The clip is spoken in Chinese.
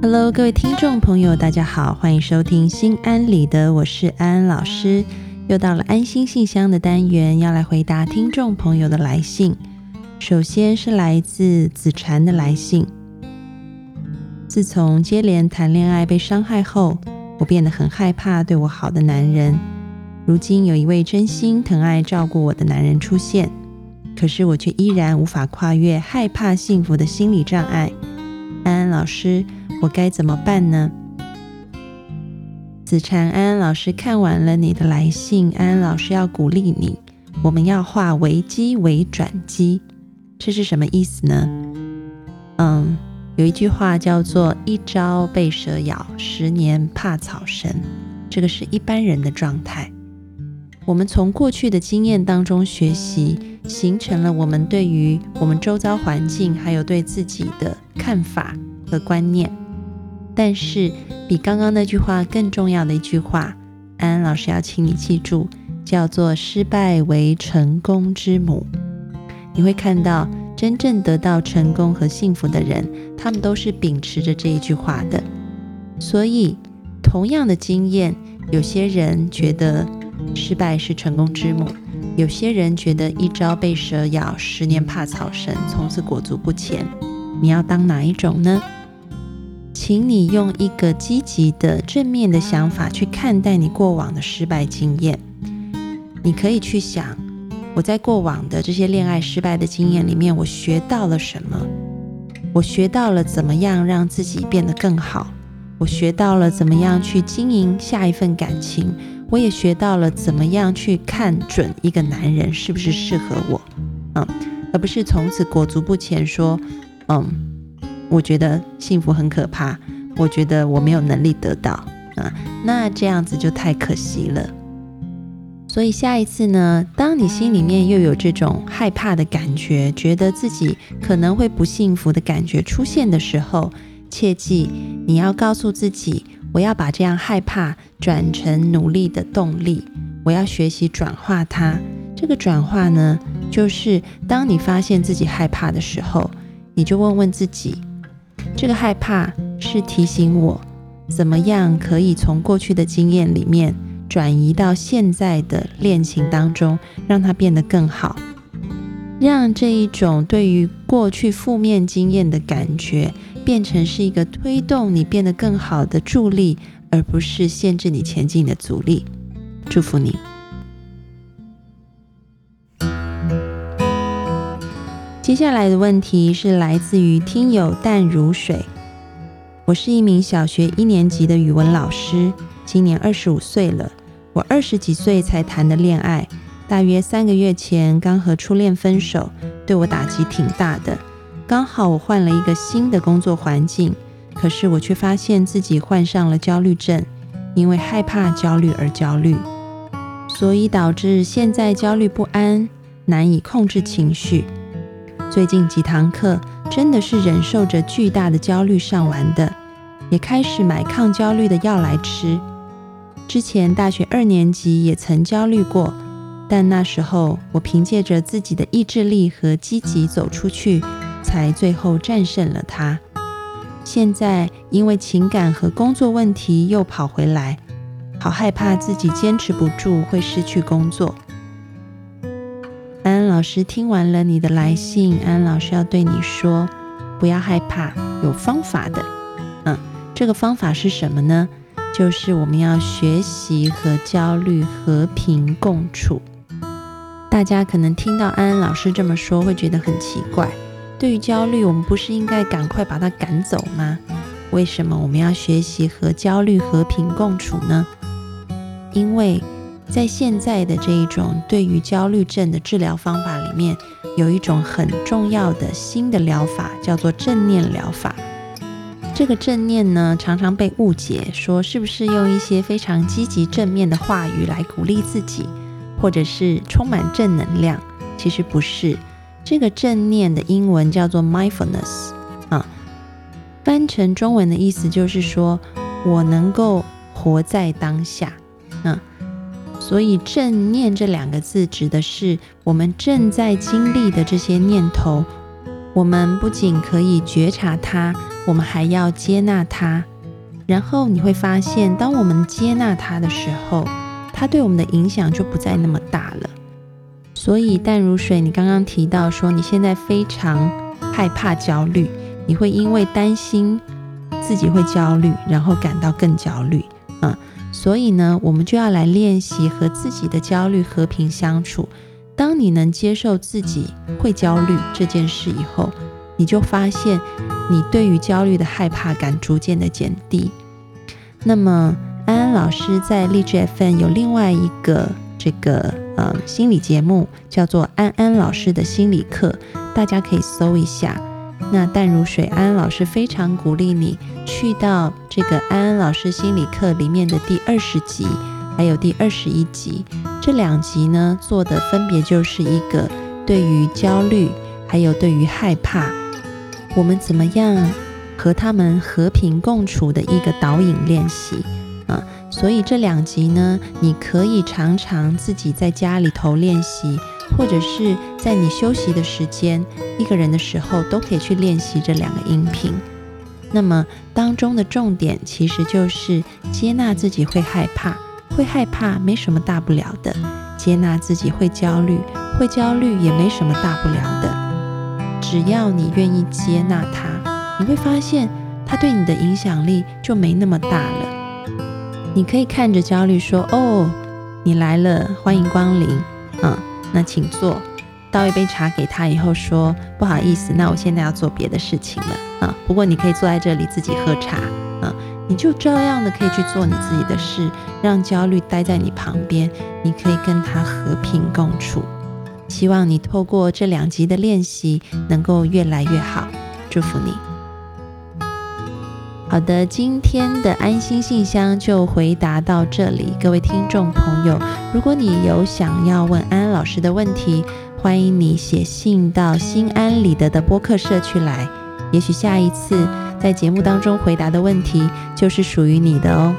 Hello，各位听众朋友，大家好，欢迎收听心安理得，我是安安老师。又到了安心信箱的单元，要来回答听众朋友的来信。首先是来自子禅的来信。自从接连谈恋爱被伤害后，我变得很害怕对我好的男人。如今有一位真心疼爱照顾我的男人出现，可是我却依然无法跨越害怕幸福的心理障碍。安安老师。我该怎么办呢？子禅安安老师看完了你的来信，安安老师要鼓励你，我们要化危机为转机，这是什么意思呢？嗯，有一句话叫做“一朝被蛇咬，十年怕草绳”，这个是一般人的状态。我们从过去的经验当中学习，形成了我们对于我们周遭环境还有对自己的看法和观念。但是，比刚刚那句话更重要的一句话，安安老师要请你记住，叫做“失败为成功之母”。你会看到，真正得到成功和幸福的人，他们都是秉持着这一句话的。所以，同样的经验，有些人觉得失败是成功之母，有些人觉得一朝被蛇咬，十年怕草绳，从此裹足不前。你要当哪一种呢？请你用一个积极的、正面的想法去看待你过往的失败经验。你可以去想，我在过往的这些恋爱失败的经验里面，我学到了什么？我学到了怎么样让自己变得更好？我学到了怎么样去经营下一份感情？我也学到了怎么样去看准一个男人是不是适合我？嗯，而不是从此裹足不前，说，嗯。我觉得幸福很可怕，我觉得我没有能力得到啊，那这样子就太可惜了。所以下一次呢，当你心里面又有这种害怕的感觉，觉得自己可能会不幸福的感觉出现的时候，切记你要告诉自己，我要把这样害怕转成努力的动力，我要学习转化它。这个转化呢，就是当你发现自己害怕的时候，你就问问自己。这个害怕是提醒我，怎么样可以从过去的经验里面转移到现在的恋情当中，让它变得更好，让这一种对于过去负面经验的感觉变成是一个推动你变得更好的助力，而不是限制你前进的阻力。祝福你。接下来的问题是来自于听友淡如水。我是一名小学一年级的语文老师，今年二十五岁了。我二十几岁才谈的恋爱，大约三个月前刚和初恋分手，对我打击挺大的。刚好我换了一个新的工作环境，可是我却发现自己患上了焦虑症，因为害怕焦虑而焦虑，所以导致现在焦虑不安，难以控制情绪。最近几堂课真的是忍受着巨大的焦虑上完的，也开始买抗焦虑的药来吃。之前大学二年级也曾焦虑过，但那时候我凭借着自己的意志力和积极走出去，才最后战胜了它。现在因为情感和工作问题又跑回来，好害怕自己坚持不住会失去工作。老师听完了你的来信，安安老师要对你说，不要害怕，有方法的。嗯，这个方法是什么呢？就是我们要学习和焦虑和平共处。大家可能听到安安老师这么说，会觉得很奇怪。对于焦虑，我们不是应该赶快把它赶走吗？为什么我们要学习和焦虑和平共处呢？因为。在现在的这一种对于焦虑症的治疗方法里面，有一种很重要的新的疗法，叫做正念疗法。这个正念呢，常常被误解，说是不是用一些非常积极正面的话语来鼓励自己，或者是充满正能量？其实不是。这个正念的英文叫做 mindfulness 啊，翻成中文的意思就是说我能够活在当下。所以正念这两个字指的是我们正在经历的这些念头，我们不仅可以觉察它，我们还要接纳它。然后你会发现，当我们接纳它的时候，它对我们的影响就不再那么大了。所以淡如水，你刚刚提到说你现在非常害怕焦虑，你会因为担心自己会焦虑，然后感到更焦虑。所以呢，我们就要来练习和自己的焦虑和平相处。当你能接受自己会焦虑这件事以后，你就发现你对于焦虑的害怕感逐渐的减低。那么安安老师在励志 FM 有另外一个这个呃心理节目，叫做安安老师的心理课，大家可以搜一下。那淡如水安老师非常鼓励你去到这个安安老师心理课里面的第二十集。还有第二十一集，这两集呢做的分别就是一个对于焦虑，还有对于害怕，我们怎么样和他们和平共处的一个导引练习啊。所以这两集呢，你可以常常自己在家里头练习，或者是在你休息的时间，一个人的时候，都可以去练习这两个音频。那么当中的重点其实就是接纳自己会害怕。会害怕没什么大不了的，接纳自己会焦虑，会焦虑也没什么大不了的。只要你愿意接纳它，你会发现它对你的影响力就没那么大了。你可以看着焦虑说：“哦，你来了，欢迎光临。”那请坐。倒一杯茶给他以后说：“不好意思，那我现在要做别的事情了。”啊，不过你可以坐在这里自己喝茶。啊。你就照样的可以去做你自己的事，让焦虑待在你旁边，你可以跟他和平共处。希望你透过这两集的练习，能够越来越好。祝福你。好的，今天的安心信箱就回答到这里。各位听众朋友，如果你有想要问安安老师的问题，欢迎你写信到心安理得的播客社区来。也许下一次。在节目当中回答的问题就是属于你的哦。